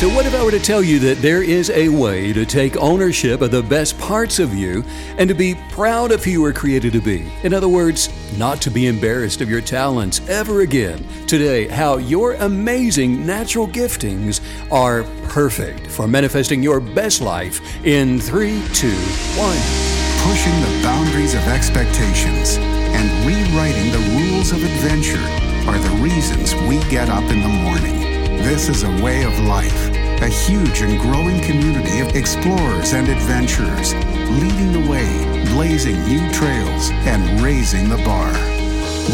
So, what if I were to tell you that there is a way to take ownership of the best parts of you and to be proud of who you were created to be? In other words, not to be embarrassed of your talents ever again. Today, how your amazing natural giftings are perfect for manifesting your best life in three, two, one. Pushing the boundaries of expectations and rewriting the rules of adventure are the reasons we get up in the morning. This is a way of life, a huge and growing community of explorers and adventurers, leading the way, blazing new trails, and raising the bar.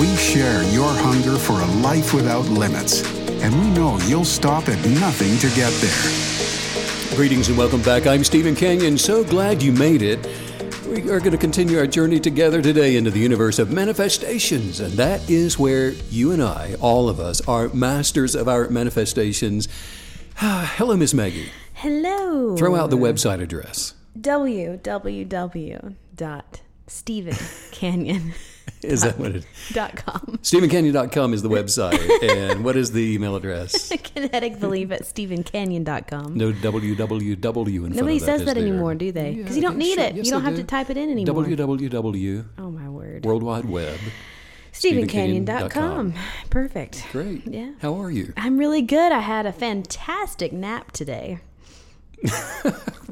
We share your hunger for a life without limits, and we know you'll stop at nothing to get there. Greetings and welcome back. I'm Steven Canyon. So glad you made it. We are going to continue our journey together today into the universe of manifestations, and that is where you and I, all of us, are masters of our manifestations. Hello, Miss Maggie. Hello. Throw out the website address. www.stevencanyon.com. Is that what it is? com. StevenCanyon.com is the website. and what is the email address? Kinetic belief at stevencanyon.com. No www in front Nobody of that, says is that there? anymore, do they? Yeah, Because you don't need sure. it. Yes, you don't they have do. to type it in anymore. www oh, my word. World Wide Web. StevenCanyon.com. Perfect. Great. Yeah. How are you? I'm really good. I had a fantastic nap today.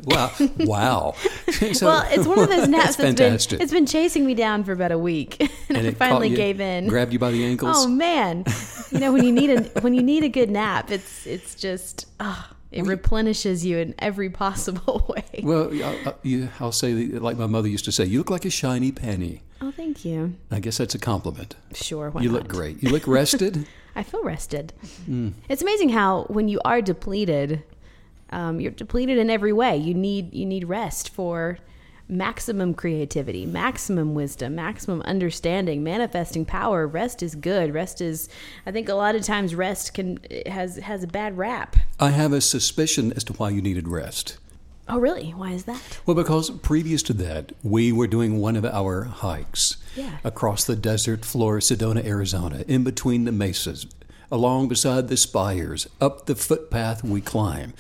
Wow. Wow. So- well, it's one of those naps That's that's fantastic. been it's been chasing me down for about a week, and, I it finally you- gave in. Grabbed you by the ankles. Oh man, you know when you need a when you need a good nap, it's it's just ah, it replenishes you in every possible way. Well, I'll, I'll- you, I'll say, like my mother used to say, you look like a shiny penny. Oh, thank you. I guess that's a compliment. Sure, you not? look great. You look rested. I feel rested. Hmm. It's amazing how when you are depleted, um, you're depleted in every way. You need you need rest for maximum creativity, maximum wisdom, maximum understanding, manifesting power. Rest is good. Rest is. I think a lot of times rest can has has a bad rap. I have a suspicion as to why you needed rest. Oh, really? Why is that? Well, because previous to that, we were doing one of our hikes Yeah. across the desert floor of Sedona, Arizona, in between the mesas, along beside the spires, up the footpath we climb,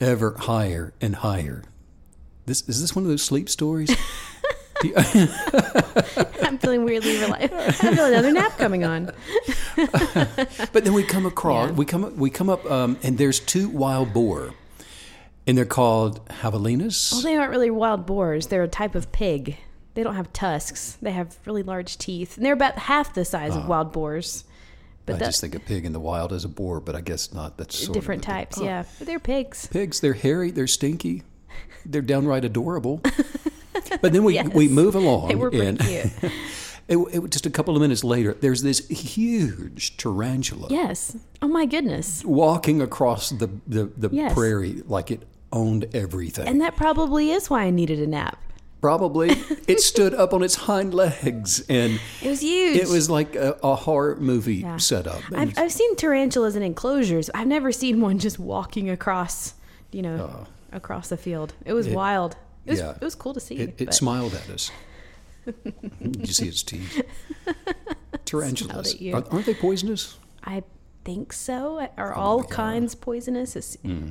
ever higher and higher. This is this one of those sleep stories? You- I'm feeling weirdly relaxed. I feel another nap coming on. But then we come across, Yeah. we come, we come up, um, and there's two wild boar, and they're called javelinas. Well, they aren't really wild boars. They're a type of pig. They don't have tusks. They have really large teeth. And they're about half the size of ah. wild boars. But Oh. I that, just think a pig in the wild is a boar, but I guess not. That's sort different types, Oh. yeah. But they're pigs. Pigs, they're hairy, they're stinky, they're downright adorable. But then we, Yes. we move along, They were pretty and cute. it, it, just a couple of minutes later, there's this huge tarantula yes. Oh my goodness. walking across the the, the Yes. prairie like it owned everything. And that probably is why I needed a nap. Probably it stood up on its hind legs, and It was huge. it was like a, a horror movie Yeah. setup. I've, I've seen tarantulas in enclosures. I've never seen one just walking across, you know, oh. across the field. It was wild. It was, Oh. yeah. it was cool to see. It, it smiled at us. Did you see its teeth? Tarantulas. Are, aren't they poisonous? I think so. Are oh all kinds poisonous? It hmm.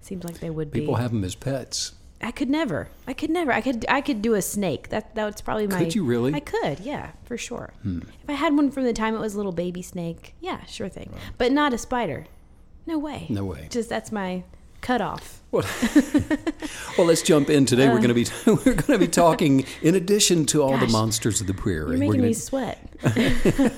Seems like they would Hmm. People be. have them as pets. I could never. I could never. I could. I could do a snake. That that's probably my. Could you really? Hmm. I could. Yeah, for sure. If I had one from the time it was a little baby snake, yeah, sure thing. But not a spider. No way. No way. Just that's my cutoff. Well, well, let's jump in today. Uh. we're going to be we're going to be talking in addition to all the monsters of the prairie. You're we're making gonna, me sweat.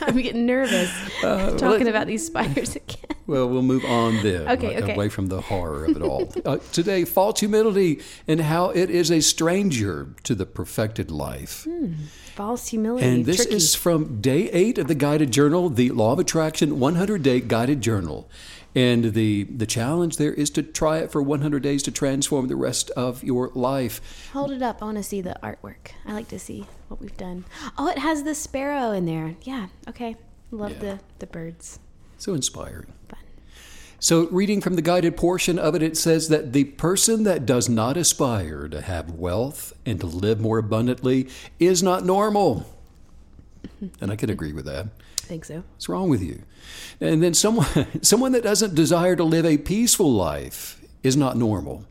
I'm getting nervous Uh, talking about these spiders again. Well, we'll move on then, Okay, okay. away from the horror of it all. uh, today, false humility and how it is a stranger to the perfected life. False humility. And this tricky. is from day eight of the guided journal, the Law of Attraction 100 Day Guided Journal. And the, the challenge there is to try it for 100 days to transform the rest of your life. Hold it up. I want to see the artwork. I like to see what we've done. Oh, it has the sparrow in there. Yeah. Okay. Love Yeah. the the birds. So inspiring. Fun. So, reading from the guided portion of it, it says that the person that does not aspire to have wealth and to live more abundantly is not normal. And I can agree with that. Think so. What's wrong with you? And then someone, someone that doesn't desire to live a peaceful life is not normal.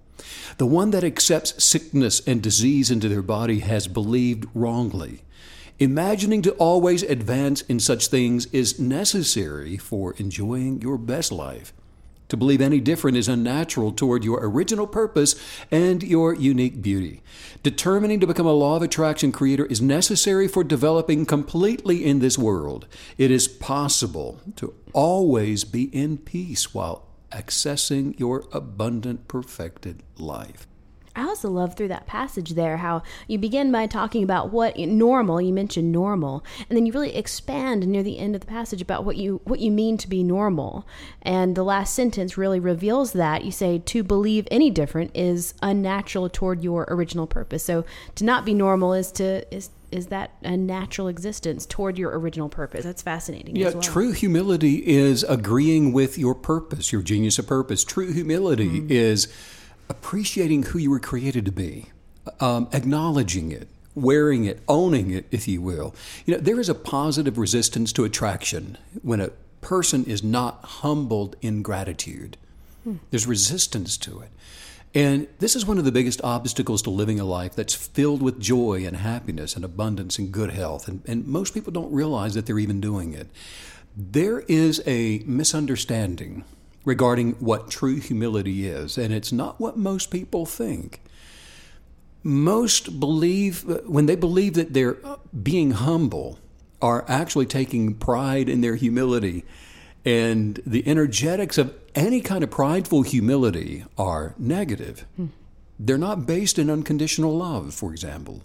The one that accepts sickness and disease into their body has believed wrongly. Imagining to always advance in such things is necessary for enjoying your best life. To believe any different is unnatural toward your original purpose and your unique beauty. Determining to become a law of attraction creator is necessary for developing completely in this world. It is possible to always be in peace while accessing your abundant, perfected life. I also love through that passage there how you begin by talking about what normal, you mentioned normal, and then you really expand near the end of the passage about what you what you mean to be normal. And the last sentence really reveals that. You say to believe any different is unnatural toward your original purpose. So to not be normal is to is is that a natural existence toward your original purpose. That's fascinating. Yeah, well. true humility is agreeing with your purpose, your genius of purpose. True humility mm-hmm. is appreciating who you were created to be, um, acknowledging it, wearing it, owning it, if you will. You know, there is a positive resistance to attraction when a person is not humbled in gratitude. Hmm. There's resistance to it. And this is one of the biggest obstacles to living a life that's filled with joy and happiness and abundance and good health. And, and most people don't realize that they're even doing it. There is a misunderstanding regarding what true humility is, and it's not what most people think. Most believe, when they believe that they're being humble, are actually taking pride in their humility. And the energetics of any kind of prideful humility are negative. Hmm. They're not based in unconditional love, for example.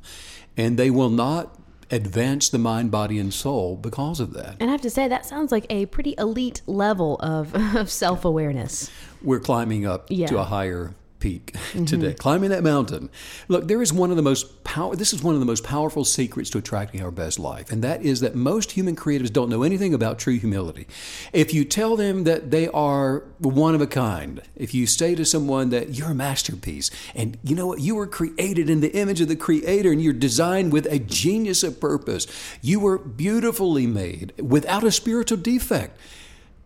And they will not advance the mind, body, and soul because of that. And I have to say, that sounds like a pretty elite level of, of self awareness. We're climbing up yeah. to a higher peak mm-hmm. today, climbing that mountain. Look, there is one of the most power. This is one of the most powerful secrets to attracting our best life, and that is that most human creatives don't know anything about true humility. If you tell them that they are one of a kind, if you say to someone that you're a masterpiece, and you know what, you were created in the image of the Creator, and you're designed with a genius of purpose, you were beautifully made without a spiritual defect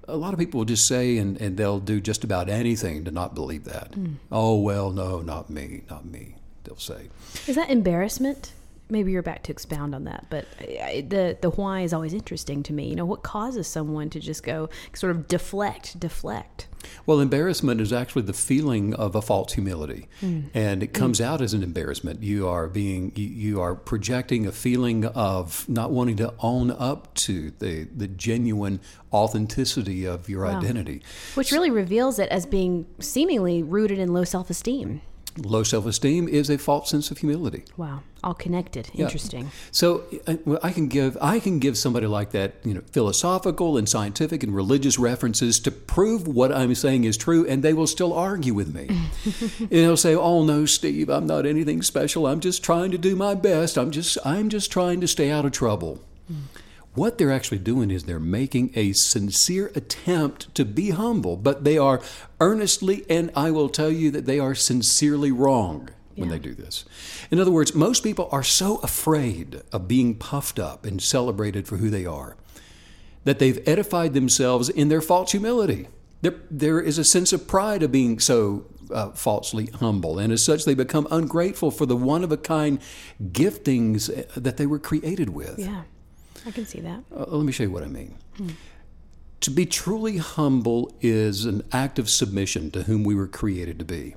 a lot of people will just say and, and they'll do just about anything to not believe that. Mm. Oh, well, no, not me, not me, they'll say. Is that embarrassment? Maybe you're back to expound on that, but the the why is always interesting to me. You know, what causes someone to just go sort of deflect, deflect? Well, embarrassment is actually the feeling of a false humility, mm. and it comes mm. out as an embarrassment. You are being you, you, are projecting a feeling of not wanting to own up to the the genuine authenticity of your wow. identity, which really reveals it as being seemingly rooted in low self esteem. Low self esteem is a false sense of humility. Wow, all connected. Interesting. Yeah. So I can give I can give somebody like that, you know, philosophical and scientific and religious references to prove what I'm saying is true, and they will still argue with me. and they'll say, "Oh no, Steve, I'm not anything special. I'm just trying to do my best. I'm just I'm just trying to stay out of trouble." Mm. What they're actually doing is they're making a sincere attempt to be humble, but they are earnestly, and I will tell you that they are sincerely wrong when they do this. In other words, most people are so afraid of being puffed up and celebrated for who they are that they've edified themselves in their false humility. There, there is a sense of pride of being so uh, falsely humble, and as such, they become ungrateful for the one of a kind giftings that they were created with. Yeah. I can see that. Uh, let me show you what I mean. Hmm. To be truly humble is an act of submission to whom we were created to be.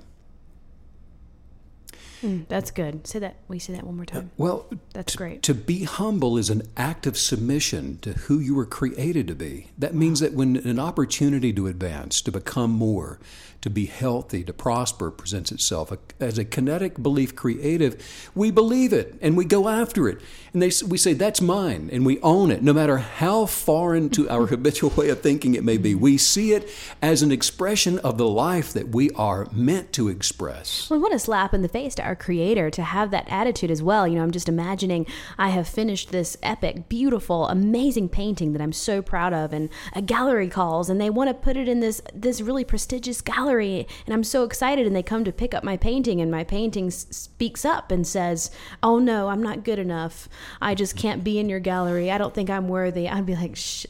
Mm, that's good. Say that. We say that one more time. Uh, well, that's t- great. To be humble is an act of submission to who you were created to be. That means that when an opportunity to advance, to become more, to be healthy, to prosper presents itself. As a kinetic belief creative, we believe it and we go after it. And they, we say, that's mine, and we own it, no matter how foreign to our habitual way of thinking it may be. We see it as an expression of the life that we are meant to express. Well, what a slap in the face to our Creator to have that attitude as well. You know, I'm just imagining I have finished this epic, beautiful, amazing painting that I'm so proud of, and a gallery calls, and they want to put it in this this really prestigious gallery gallery and I'm so excited and they come to pick up my painting and my painting s- speaks up and says, "Oh no, I'm not good enough. I just can't be in your gallery. I don't think I'm worthy." I'd be like, Sh-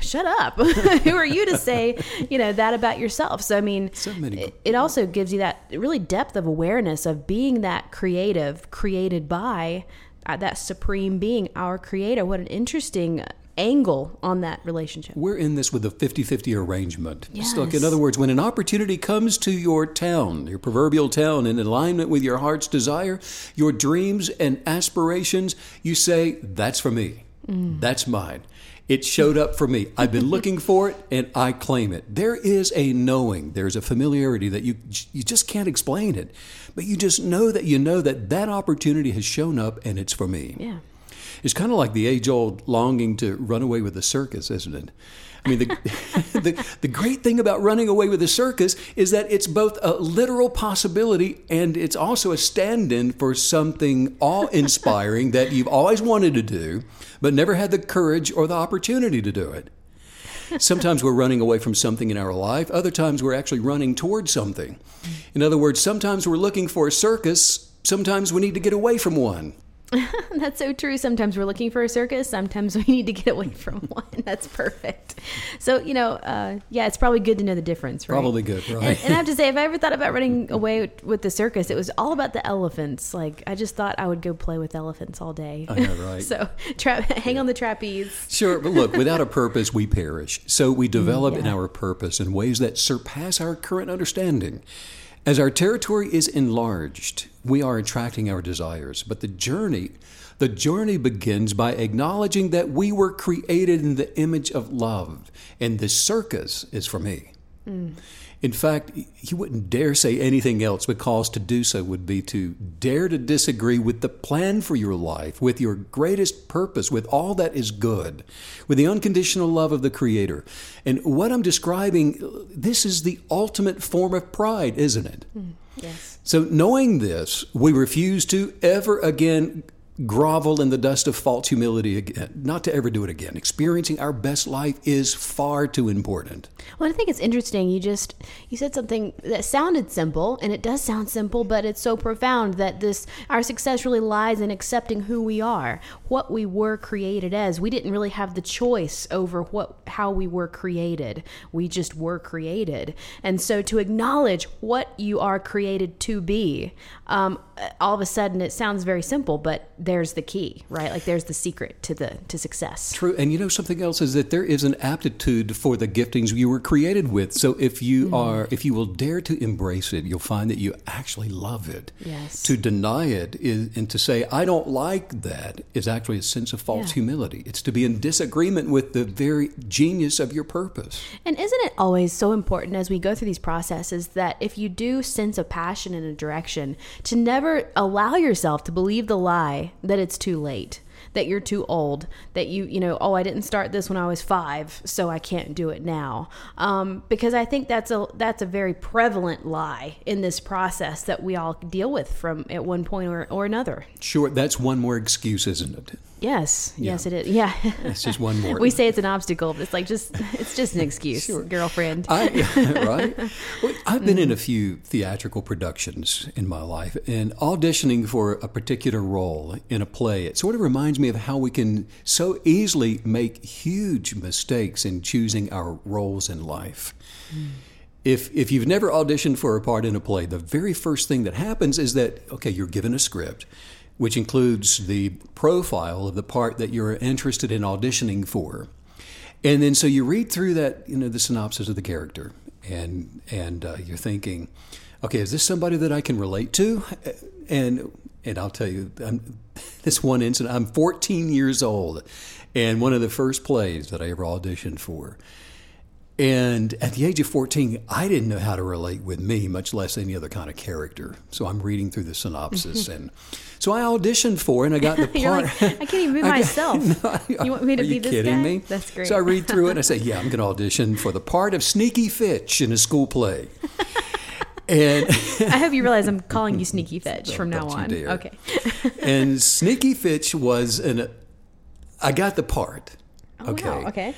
"Shut up. Who are you to say, you know, that about yourself?" So I mean, So many- it, it also gives you that really depth of awareness of being that creative created by uh, that supreme being, our creator. What an interesting angle on that relationship. We're in this with a 50 50 arrangement. Like, in other words, when an opportunity comes to your town, your proverbial town, in alignment with your heart's desire, your dreams and aspirations, you say, That's for me. Mm. That's mine. It showed up for me. I've been looking for it and I claim it. There is a knowing, there's a familiarity that you you just can't explain it. But you just know that you know that that opportunity has shown up and it's for me. Yeah. It's kind of like the age old longing to run away with the circus, isn't it? I mean, the, the, the great thing about running away with the circus is that it's both a literal possibility and it's also a stand in for something awe inspiring that you've always wanted to do, but never had the courage or the opportunity to do it. Sometimes we're running away from something in our life, other times we're actually running towards something. In other words, sometimes we're looking for a circus, sometimes we need to get away from one. That's so true. Sometimes we're looking for a circus. Sometimes we need to get away from one. That's perfect. So, you know, uh, yeah, it's probably good to know the difference, right? Probably good, And, right? and I have to say, if I ever thought about running away with, with the circus, it was all about the elephants. Like, I just thought I would go play with elephants all day. I know, right? so, tra- hang on the trapeze. Sure, but look, without a purpose, we perish. So we develop in our purpose in ways that surpass our current understanding. As our territory is enlarged, we are attracting our desires. But the journey, the journey begins by acknowledging that we were created in the image of love, and this circus is for me. Mm. In fact, you wouldn't dare say anything else because to do so would be to dare to disagree with the plan for your life, with your greatest purpose, with all that is good, with the unconditional love of the Creator. And what I'm describing, this is the ultimate form of pride, isn't it? Hmm, yes. So, knowing this, we refuse to ever again grovel in the dust of false humility again, not to ever do it again. Experiencing our best life is far too important. Well, I think it's interesting. You just you said something that sounded simple, and it does sound simple, but it's so profound that this our success really lies in accepting who we are, what we were created as. We didn't really have the choice over what how we were created. We just were created, and so to acknowledge what you are created to be, um, all of a sudden it sounds very simple, but there's the key, right? Like there's the secret to the to success. True. And you know something else is that there is an aptitude for the giftings you were created with. So if you Mm-hmm. are if you will dare to embrace it, you'll find that you actually love it. Yes. To deny it is and to say I don't like that is actually a sense of false Yeah. humility. It's to be in disagreement with the very genius of your purpose. And isn't it always so important as we go through these processes that if you do sense a passion in a direction, to never allow yourself to believe the lie that it's too late, that you're too old, that you, you know, oh, I didn't start this when I was five, so I can't do it now. Um, because I think that's a that's a very prevalent lie in this process that we all deal with from at one point or, or another. Sure, that's one more excuse, isn't it? Yes, yes, it is. Yeah, It's just one more. we say it's an obstacle, but it's like just it's just an excuse, girlfriend. I, right? Well, I've been in a few theatrical productions in my life, and auditioning for a particular role in a play, it sort of reminds me of how we can so easily make huge mistakes in choosing our roles in life. If, if you've never auditioned for a part in a play, the very first thing that happens is that, okay, you're given a script, which includes the profile of the part that you're interested in auditioning for. And then so you read through that, you know, the synopsis of the character, and and uh, you're thinking, okay, is this somebody that I can relate to? And and I'll tell you, I'm, this one incident. I'm 14 years old, and one of the first plays that I ever auditioned for. And at the age of 14, I didn't know how to relate with me, much less any other kind of character. So I'm reading through the synopsis. and so I auditioned for it, and I got the part. Like, I can't even be got- myself. No, You want me to are be you this kidding guy? me? That's great. So I read through it and I say, yeah, I'm going to audition for the part of Sneaky Fitch in a school play. And I hope you realize I'm calling you Sneaky Fitch from now on. dare. Okay. and Sneaky Fitch was an. I got the part. Oh, Okay. wow, okay.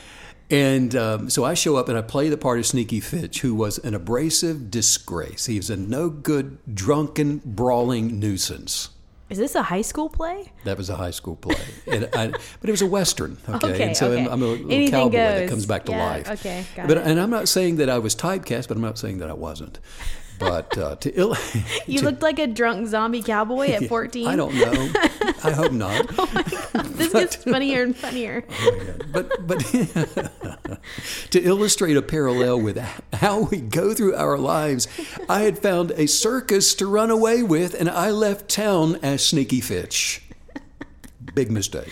And um, so I show up and I play the part of Sneaky Fitch, who was an abrasive disgrace. He was a no good, drunken, brawling nuisance. Is this a high school play? That was a high school play, and I, but it was a western. Okay, Okay, and so okay. I'm, I'm a little Anything cowboy that comes back to Yeah, life. okay, got but it. and I'm not saying that I was typecast, but I'm not saying that I wasn't. But uh, to ill, You to- looked like a drunk zombie cowboy at 14. I don't know. I hope not. This gets funnier and funnier. but but to illustrate a parallel with how we go through our lives, I had found a circus to run away with, and I left town as Sneaky Fitch. Big mistake.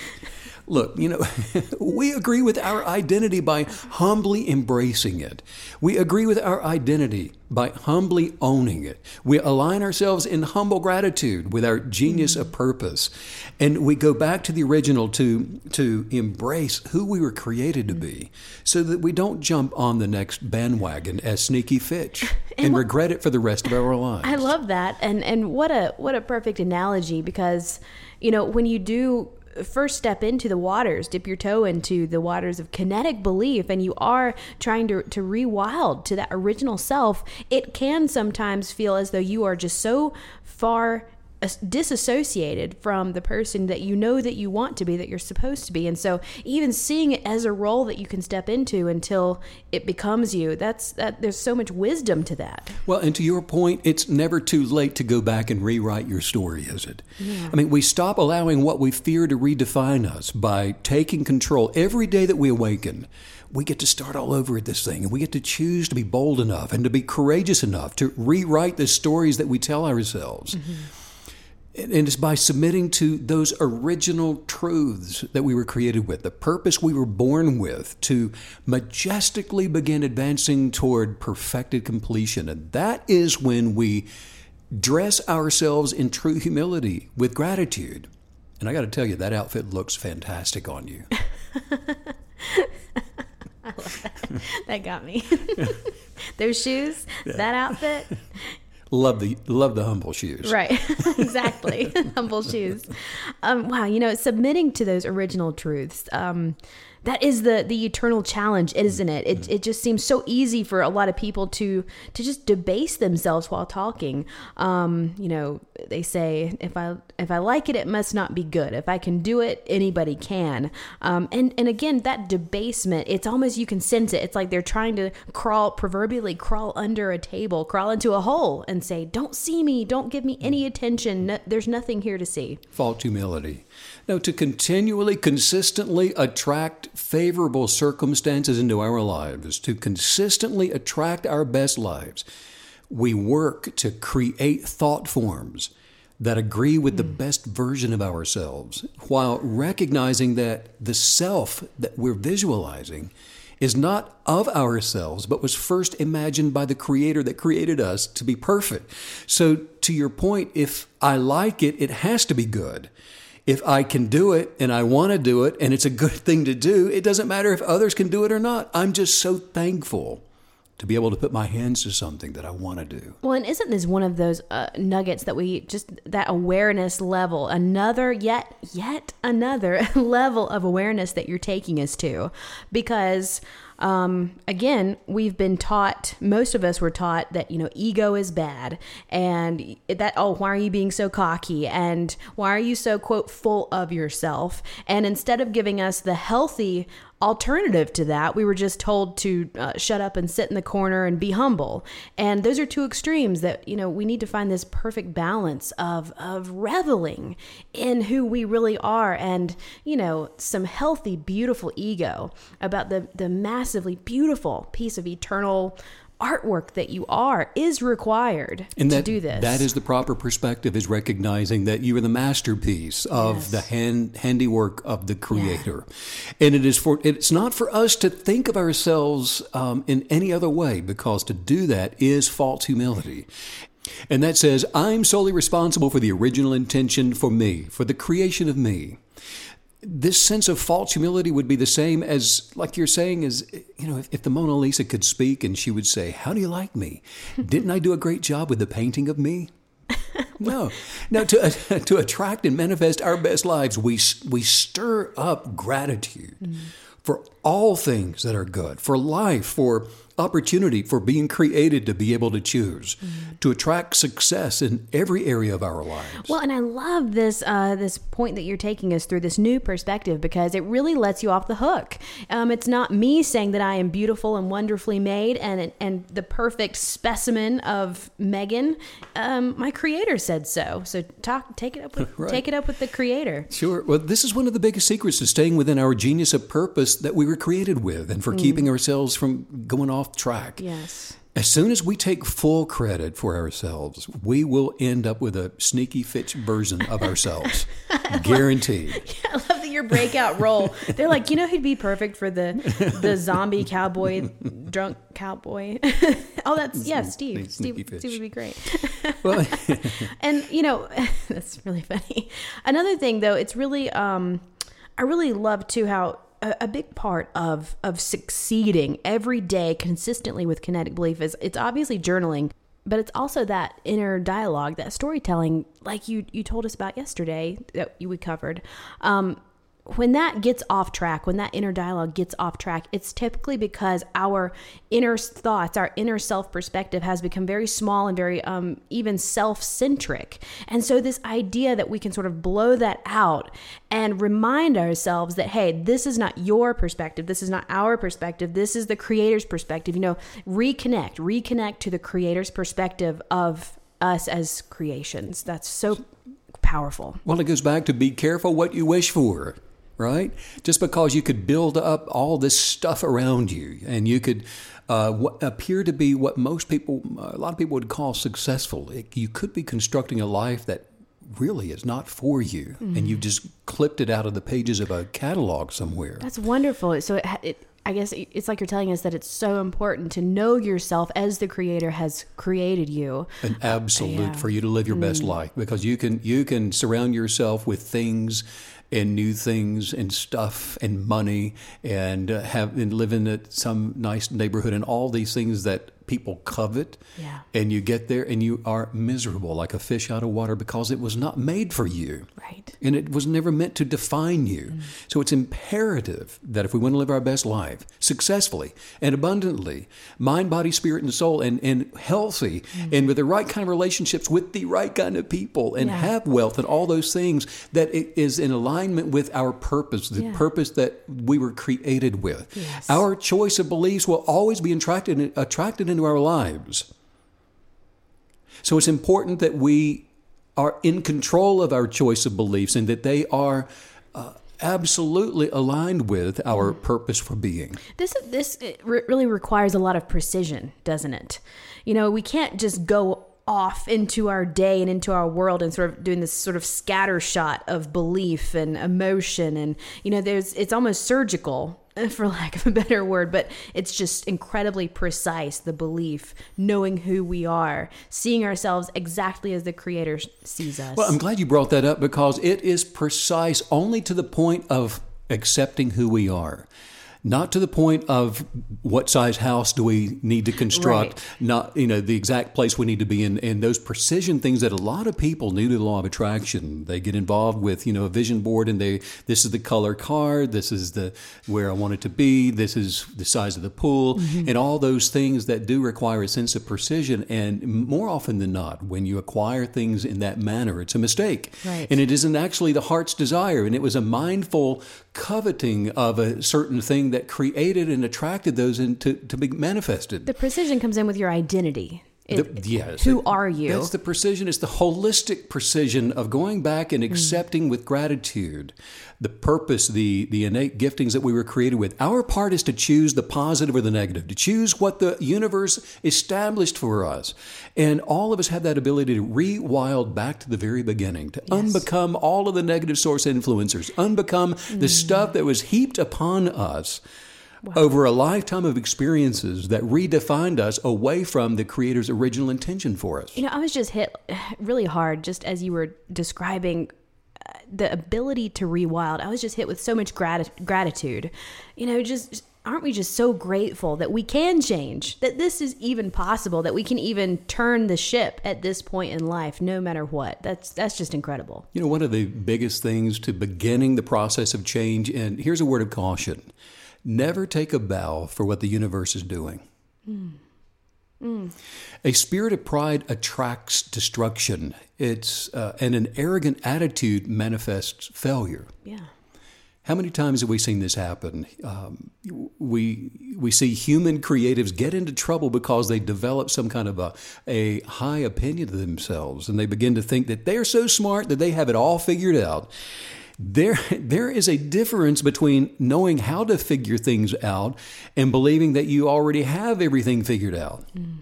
Look, you know, we agree with our identity by humbly embracing it. We agree with our identity by humbly owning it. We align ourselves in humble gratitude with our genius of purpose. And we go back to the original to, to embrace who we were created to be so that we don't jump on the next bandwagon as Sneaky Fitch and regret it for the rest of our lives. I love that, and and what a what a perfect analogy because, you know, when you do first step into the waters, dip your toe into the waters of kinetic belief, and you are trying to to rewild to that original self, it can sometimes feel as though you are just so far disassociated from the person that you know that you want to be that you're supposed to be and so even seeing it as a role that you can step into until it becomes you that's that there's so much wisdom to that Well, and to your point, it's never too late to go back and rewrite your story, is it? I mean, we stop allowing what we fear to redefine us by taking control. Every day that we awaken, we get to start all over at this thing, and we get to choose to be bold enough and to be courageous enough to rewrite the stories that we tell ourselves. And and it's by submitting to those original truths that we were created with, the purpose we were born with, to majestically begin advancing toward perfected completion. And that is when we dress ourselves in true humility with gratitude. And I got to tell you, that outfit looks fantastic on you. That got me. Those shoes, that outfit. Love the love the humble shoes. Right. exactly. Humble shoes. Um, wow. You know, submitting to those original truths. Um, that is the the eternal challenge, isn't it? It it just seems so easy for a lot of people to to just debase themselves while talking. Um, you know, they say if I if I like it, it must not be good. If I can do it, anybody can. Um, and and again, that debasement, it's almost you can sense it. It's like they're trying to crawl, proverbially crawl under a table, crawl into a hole, and say, "Don't see me. Don't give me any attention. No, there's nothing here to see." false humility. No, to continually, consistently attract favorable circumstances into our lives, to consistently attract our best lives, we work to create thought forms that agree with the hmm. best version of ourselves while recognizing that the self that we're visualizing is not of ourselves, but was first imagined by the Creator that created us to be perfect. So, to your point, if I like it, it has to be good. If I can do it and I want to do it and it's a good thing to do, it doesn't matter if others can do it or not. I'm just so thankful to be able to put my hands to something that I want to do. Well, and isn't this one of those uh, nuggets that we just that awareness level, another yet yet another level of awareness that you're taking us to, because um, again, we've been taught. Most of us were taught that you know ego is bad, and that oh, why are you being so cocky, and why are you so quote full of yourself? And instead of giving us the healthy alternative to that, we were just told to uh, shut up and sit in the corner and be humble. And those are two extremes that, you know, we need to find this perfect balance of, of reveling in who we really are and, you know, some healthy, beautiful ego about the, the massively beautiful piece of eternal artwork that you are is required And to that, do this. that is the proper perspective is recognizing that you are the masterpiece of Yes. the hand, handiwork of the creator. And it is for, it's not for us to think of ourselves um, in any other way because to do that is false humility. And that says, I'm solely responsible for the original intention for me, for the creation of me this sense of false humility would be the same as, like you're saying, is, you know, if, if the Mona Lisa could speak and she would say, How do you like me? Didn't I do a great job with the painting of me? No. No, to, to attract and manifest our best lives, we, we stir up gratitude mm. for all things that are good, for life, for opportunity, for being created to be able to choose, mm-hmm. to attract success in every area of our lives. Well, and I love this uh, this point that you're taking us through this new perspective because it really lets you off the hook. Um, it's not me saying that I am beautiful and wonderfully made and and the perfect specimen of Megan. Um, my Creator said so. So talk, take it up, with, right. take it up with the Creator. Sure. Well, this is one of the biggest secrets to staying within our genius of purpose that we were created with, and for mm. keeping ourselves from going off track. Yes. As soon as we take full credit for ourselves, we will end up with a sneaky Fitch version of ourselves. Guaranteed. Yeah, I love that your breakout role. They're like, you know who'd be perfect for the the zombie cowboy, drunk cowboy? oh, that's yeah, Steve. Steve, Steve would be great. well, and you know, that's really funny. Another thing though, it's really um I really love too how a, a big part of of succeeding every day consistently with kinetic belief is it's obviously journaling but it's also that inner dialogue that storytelling like you you told us about yesterday that we covered. Um, when that gets off track, when that inner dialogue gets off track, it's typically because our inner thoughts, our inner self perspective has become very small and very um, even self centric. And so, this idea that we can sort of blow that out and remind ourselves that, hey, this is not your perspective, this is not our perspective, this is the creator's perspective. You know, reconnect, reconnect to the creator's perspective of us as creations. That's so powerful. Well, it goes back to be careful what you wish for right? Just because you could build up all this stuff around you and you could uh, appear to be what most people, a lot of people would call successful, it, you could be constructing a life that really is not for you mm. and you've just clipped it out of the pages of a catalog somewhere. That's wonderful. So it, it I guess it's like you're telling us that it's so important to know yourself as the creator has created you. An absolute yeah. for you to live your mm. best life because you can you can surround yourself with things and new things and stuff and money and uh, have and live in some nice neighborhood and all these things that people covet. Yeah. And you get there and you are miserable like a fish out of water because it was not made for you. Right. And it was never meant to define you. Mm. So it's imperative that if we want to live our best life successfully and abundantly, mind, body, spirit, and soul, and, and healthy, mm. and with the right kind of relationships with the right kind of people, and yeah. have wealth and all those things, that it is in alignment with our purpose, the yeah. purpose that we were created with. Yes. Our choice of beliefs will always be attracted, attracted in into our lives. So it's important that we are in control of our choice of beliefs and that they are uh, absolutely aligned with our purpose for being. This this really requires a lot of precision, doesn't it? You know, we can't just go off into our day and into our world and sort of doing this sort of scatter shot of belief and emotion and you know there's it's almost surgical for lack of a better word, but it's just incredibly precise the belief, knowing who we are, seeing ourselves exactly as the Creator sees us. Well, I'm glad you brought that up because it is precise only to the point of accepting who we are not to the point of what size house do we need to construct, right. not you know the exact place we need to be in, and those precision things that a lot of people new to the law of attraction they get involved with. You know, a vision board, and they this is the color card, this is the where I want it to be, this is the size of the pool, mm-hmm. and all those things that do require a sense of precision. And more often than not, when you acquire things in that manner, it's a mistake, right. and it isn't actually the heart's desire, and it was a mindful coveting of a certain thing that created and attracted those into to be manifested. The precision comes in with your identity. It, the, yes. Who are you? That's the precision. It's the holistic precision of going back and mm. accepting mm. with gratitude the purpose, the, the innate giftings that we were created with. Our part is to choose the positive or the negative, to choose what the universe established for us. And all of us have that ability to rewild back to the very beginning, to yes. unbecome all of the negative source influencers, unbecome mm. the stuff that was heaped upon us. Wow. over a lifetime of experiences that redefined us away from the creator's original intention for us. You know, I was just hit really hard just as you were describing uh, the ability to rewild, I was just hit with so much grat- gratitude. You know, just aren't we just so grateful that we can change, that this is even possible, that we can even turn the ship at this point in life, no matter what? That's that's just incredible. You know, one of the biggest things to beginning the process of change, and here's a word of caution: Never take a bow for what the universe is doing. A spirit of pride attracts destruction. It's uh, and an arrogant attitude manifests failure. Yeah. How many times have we seen this happen? Um, we we see human creatives get into trouble because they develop some kind of a, a high opinion of themselves, and they begin to think that they're so smart that they have it all figured out. There, there is a difference between knowing how to figure things out and believing that you already have everything figured out. Mm.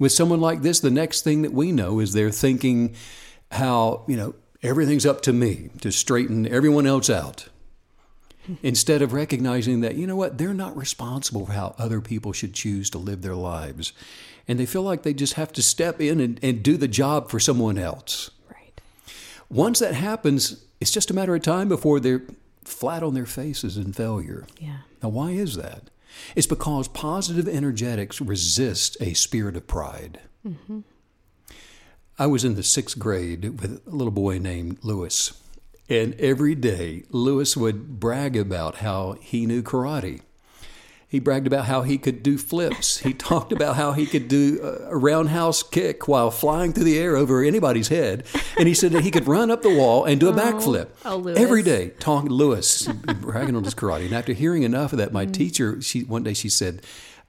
With someone like this, the next thing that we know is they're thinking how, you know, everything's up to me to straighten everyone else out. Instead of recognizing that, you know what, they're not responsible for how other people should choose to live their lives. And they feel like they just have to step in and, and do the job for someone else. Right. Once that happens, it's just a matter of time before they're flat on their faces in failure. Yeah. Now, why is that? It's because positive energetics resist a spirit of pride. Mm-hmm. I was in the sixth grade with a little boy named Lewis, and every day Lewis would brag about how he knew karate. He bragged about how he could do flips. He talked about how he could do a roundhouse kick while flying through the air over anybody's head. And he said that he could run up the wall and do a backflip. oh, Every day, talking Lewis, bragging on his karate. And after hearing enough of that, my teacher, she one day she said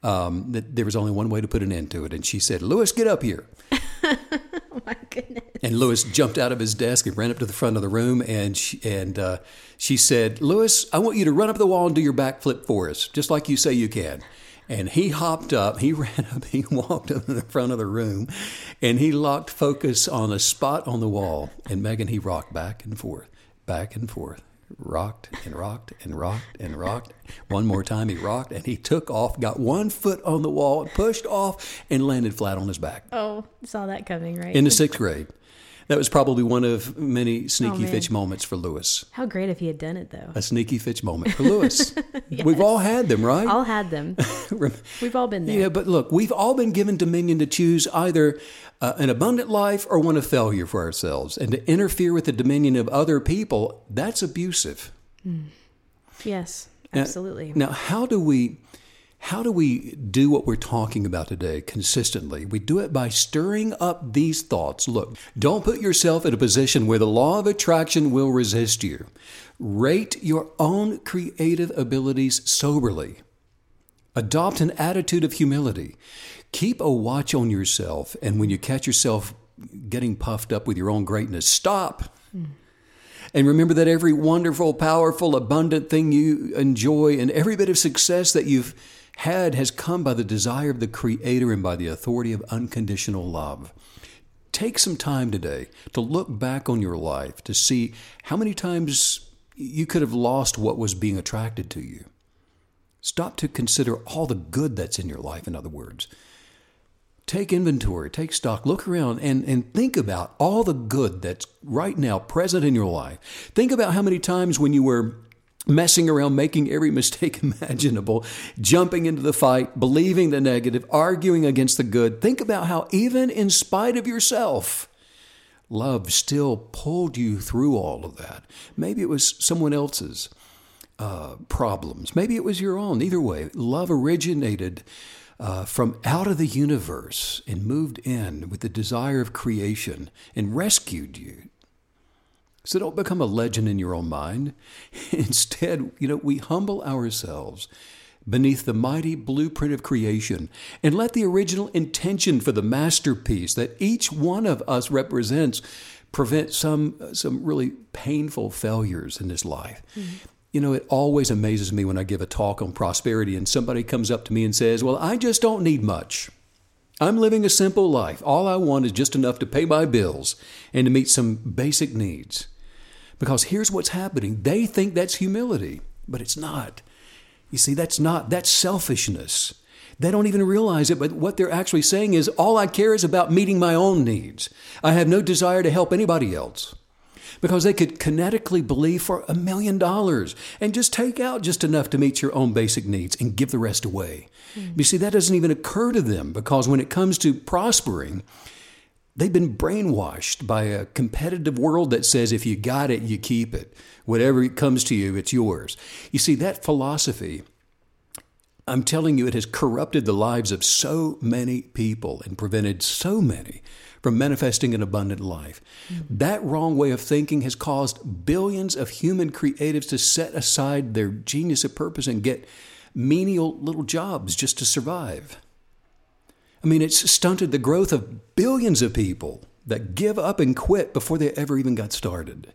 um, that there was only one way to put an end to it. And she said, Lewis, get up here. My goodness. And Lewis jumped out of his desk and ran up to the front of the room. And she, and uh, she said, Lewis, I want you to run up the wall and do your backflip for us, just like you say you can. And he hopped up, he ran up, he walked up to the front of the room, and he locked focus on a spot on the wall. And Megan, he rocked back and forth, back and forth, rocked and rocked and rocked and rocked. One more time, he rocked and he took off, got one foot on the wall, pushed off, and landed flat on his back Oh, saw that coming, right? in the sixth grade. That was probably one of many sneaky Oh. Fitch moments for Lewis. How great if he had done it, though. A sneaky Fitch moment for Lewis. We've all had them, right? All had them. We've all been there. yeah, but look, we've all been given dominion to choose either uh, an abundant life or one of failure for ourselves. And to interfere with the dominion of other people, that's abusive. Yes, Now- absolutely. Now, how do we how do we do what we're talking about today consistently? We do it by stirring up these thoughts. Look, don't put yourself in a position where the law of attraction will resist you. Rate your own creative abilities soberly. Adopt an attitude of humility. Keep a watch on yourself, and when you catch yourself getting puffed up with your own greatness, stop. And remember that every wonderful, powerful, abundant thing you enjoy and every bit of success that you've had has come by the desire of the Creator and by the authority of unconditional love. Take some time today to look back on your life to see how many times you could have lost what was being attracted to you. Stop to consider all the good that's in your life, in other words. Take inventory, take stock, look around and, and think about all the good that's right now present in your life. Think about how many times when you were messing around, making every mistake imaginable, jumping into the fight, believing the negative, arguing against the good. Think about how, even in spite of yourself, love still pulled you through all of that. Maybe it was someone else's uh, problems. Maybe it was your own. Either way, love originated uh, from out of the universe and moved in with the desire of creation and rescued you. So don't become a legend in your own mind. Instead, you know, we humble ourselves beneath the mighty blueprint of creation and let the original intention for the masterpiece that each one of us represents prevent some some really painful failures in this life. Mm-hmm. You know, it always amazes me when I give a talk on prosperity and somebody comes up to me and says, "Well, I just don't need much. I'm living a simple life. All I want is just enough to pay my bills and to meet some basic needs." Because here's what's happening. They think that's humility, but it's not. You see, that's not, that's selfishness. They don't even realize it, but what they're actually saying is all I care is about meeting my own needs. I have no desire to help anybody else. Because they could kinetically believe for a million dollars and just take out just enough to meet your own basic needs and give the rest away. Hmm. You see, that doesn't even occur to them because when it comes to prospering, They've been brainwashed by a competitive world that says if you got it, you keep it. Whatever comes to you, it's yours. You see, that philosophy I'm telling you, it has corrupted the lives of so many people and prevented so many from manifesting an abundant life. Mm-hmm. That wrong way of thinking has caused billions of human creatives to set aside their genius of purpose and get menial little jobs just to survive. I mean, it's stunted the growth of billions of people that give up and quit before they ever even got started.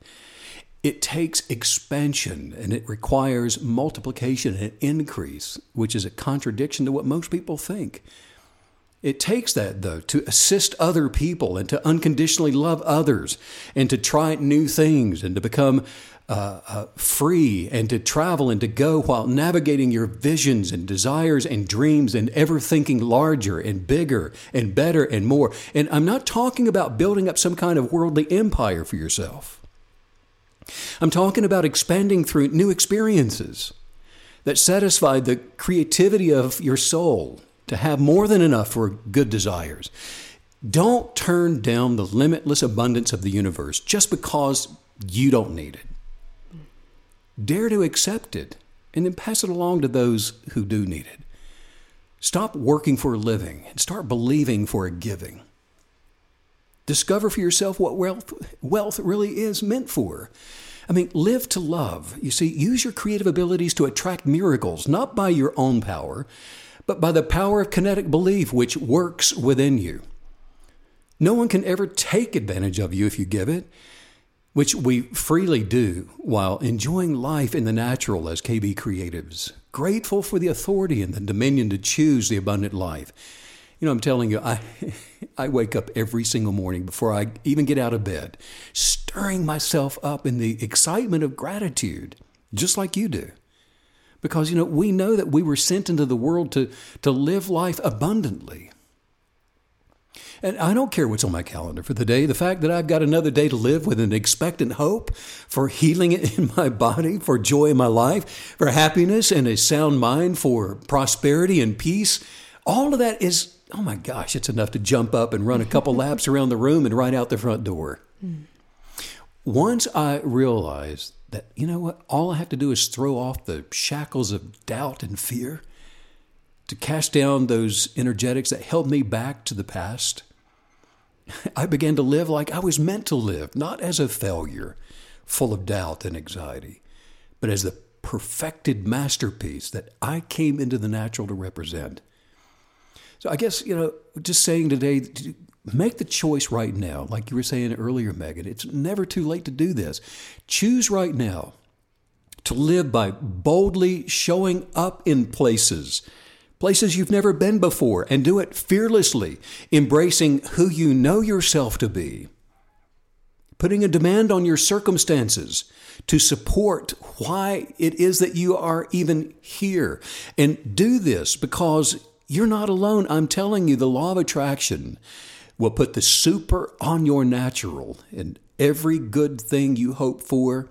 It takes expansion and it requires multiplication and increase, which is a contradiction to what most people think. It takes that, though, to assist other people and to unconditionally love others and to try new things and to become uh, uh, free and to travel and to go while navigating your visions and desires and dreams and ever thinking larger and bigger and better and more. And I'm not talking about building up some kind of worldly empire for yourself. I'm talking about expanding through new experiences that satisfy the creativity of your soul to have more than enough for good desires. Don't turn down the limitless abundance of the universe just because you don't need it. Dare to accept it and then pass it along to those who do need it. Stop working for a living and start believing for a giving. Discover for yourself what wealth, wealth really is meant for. I mean, live to love. You see, use your creative abilities to attract miracles, not by your own power, but by the power of kinetic belief which works within you. No one can ever take advantage of you if you give it which we freely do while enjoying life in the natural as KB creatives, grateful for the authority and the dominion to choose the abundant life. You know, I'm telling you, I, I wake up every single morning before I even get out of bed, stirring myself up in the excitement of gratitude, just like you do. Because, you know, we know that we were sent into the world to, to live life abundantly. And I don't care what's on my calendar for the day. The fact that I've got another day to live with an expectant hope for healing in my body, for joy in my life, for happiness and a sound mind, for prosperity and peace, all of that is, oh my gosh, it's enough to jump up and run a couple laps around the room and right out the front door. Hmm. Once I realized that, you know what, all I have to do is throw off the shackles of doubt and fear to cast down those energetics that held me back to the past I began to live like I was meant to live, not as a failure, full of doubt and anxiety, but as the perfected masterpiece that I came into the natural to represent. So I guess, you know, just saying today, make the choice right now. Like you were saying earlier, Megan, it's never too late to do this. Choose right now to live by boldly showing up in places places you've never been before, and do it fearlessly, embracing who you know yourself to be. Putting a demand on your circumstances to support why it is that you are even here. And do this because you're not alone. I'm telling you, the law of attraction will put the super on your natural, and every good thing you hope for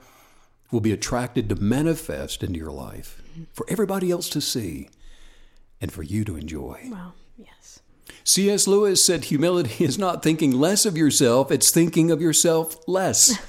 will be attracted to manifest into your life for everybody else to see and for you to enjoy. Yes. C.S. Lewis said humility is not thinking less of yourself, it's thinking of yourself less.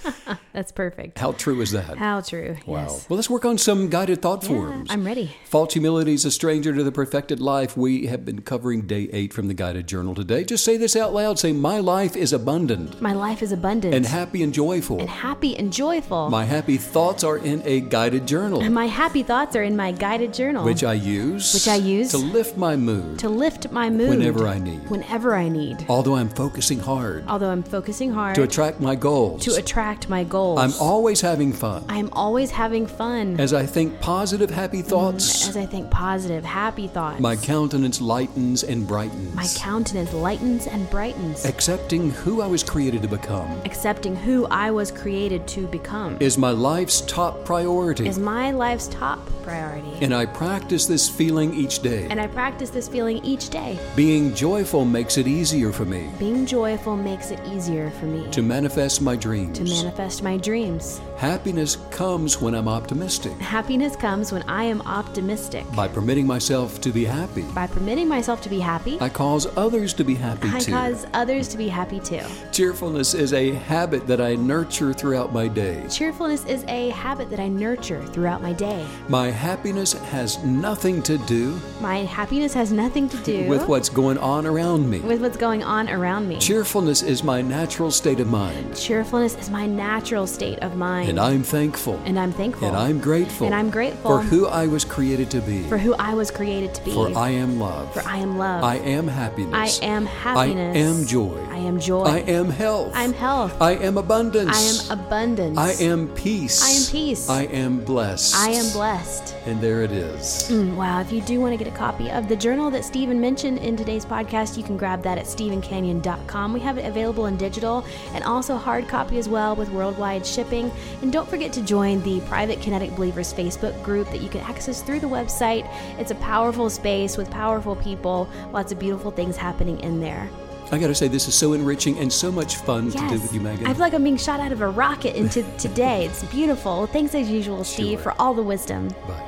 That's perfect. How true is that? How true. Wow. Yes. Well, let's work on some guided thought Yeah, forms. I'm ready. False humility is a stranger to the perfected life. We have been covering day eight from the guided journal today. Just say this out loud. Say, My life is abundant My life is abundant and happy and joyful. and happy and joyful. My happy thoughts are in a guided journal, And my happy thoughts are in my guided journal, which I use Which I use to lift my mood to lift my mood whenever I need. Whenever I need. Although I'm focusing hard Although I'm focusing hard to attract my goals. to attract my goals. I'm always having fun. I'm always having fun As I think positive, happy mm, thoughts, as I think positive, happy thoughts. my countenance lightens and brightens. My countenance lightens and brightens, Accepting who I was created to become accepting who I was created to become is my life's top priority. is my life's top priority. and I practice this feeling each day. And I practice this feeling each day. Being joyful makes it easier for me Being joyful makes it easier for me to manifest my dreams. to manifest my dreams. Happiness comes when I'm optimistic. Happiness comes when I am optimistic. By permitting myself to be happy, By permitting myself to be happy, I cause others to be happy I too. cause others to be happy too. Cheerfulness is a habit that I nurture throughout my day. Cheerfulness is a habit that I nurture throughout my day. My happiness has nothing to do My happiness has nothing to do with what's going on around me. with what's going on around me. Cheerfulness is my natural state of mind, Cheerfulness is my natural state of mind. and I'm thankful. And I'm thankful. And I'm grateful. And I'm grateful for who I was created to be. for who I was created to be. For I am love. For I am love. I am happiness. I am happiness. I am joy. I am joy. I am health. I am health. I am abundance. I am abundance. I am peace. I am peace. I am blessed. I am blessed. And there it is. Mm, wow, if you do want to get a copy of the journal that Steven mentioned in today's podcast, you can grab that at stevencanyon.com. We have it available in digital and also hard copy as well with worldwide shipping. And don't forget to join the private Kinetic Believers Facebook group that you can access through the website. It's a powerful space with powerful people, lots of beautiful things happening in there. I got to say, this is so enriching and so much fun to do with you, Megan. I feel like I'm being shot out of a rocket into today. It's beautiful. Thanks as usual, Steve, Sure. for all the wisdom. Bye.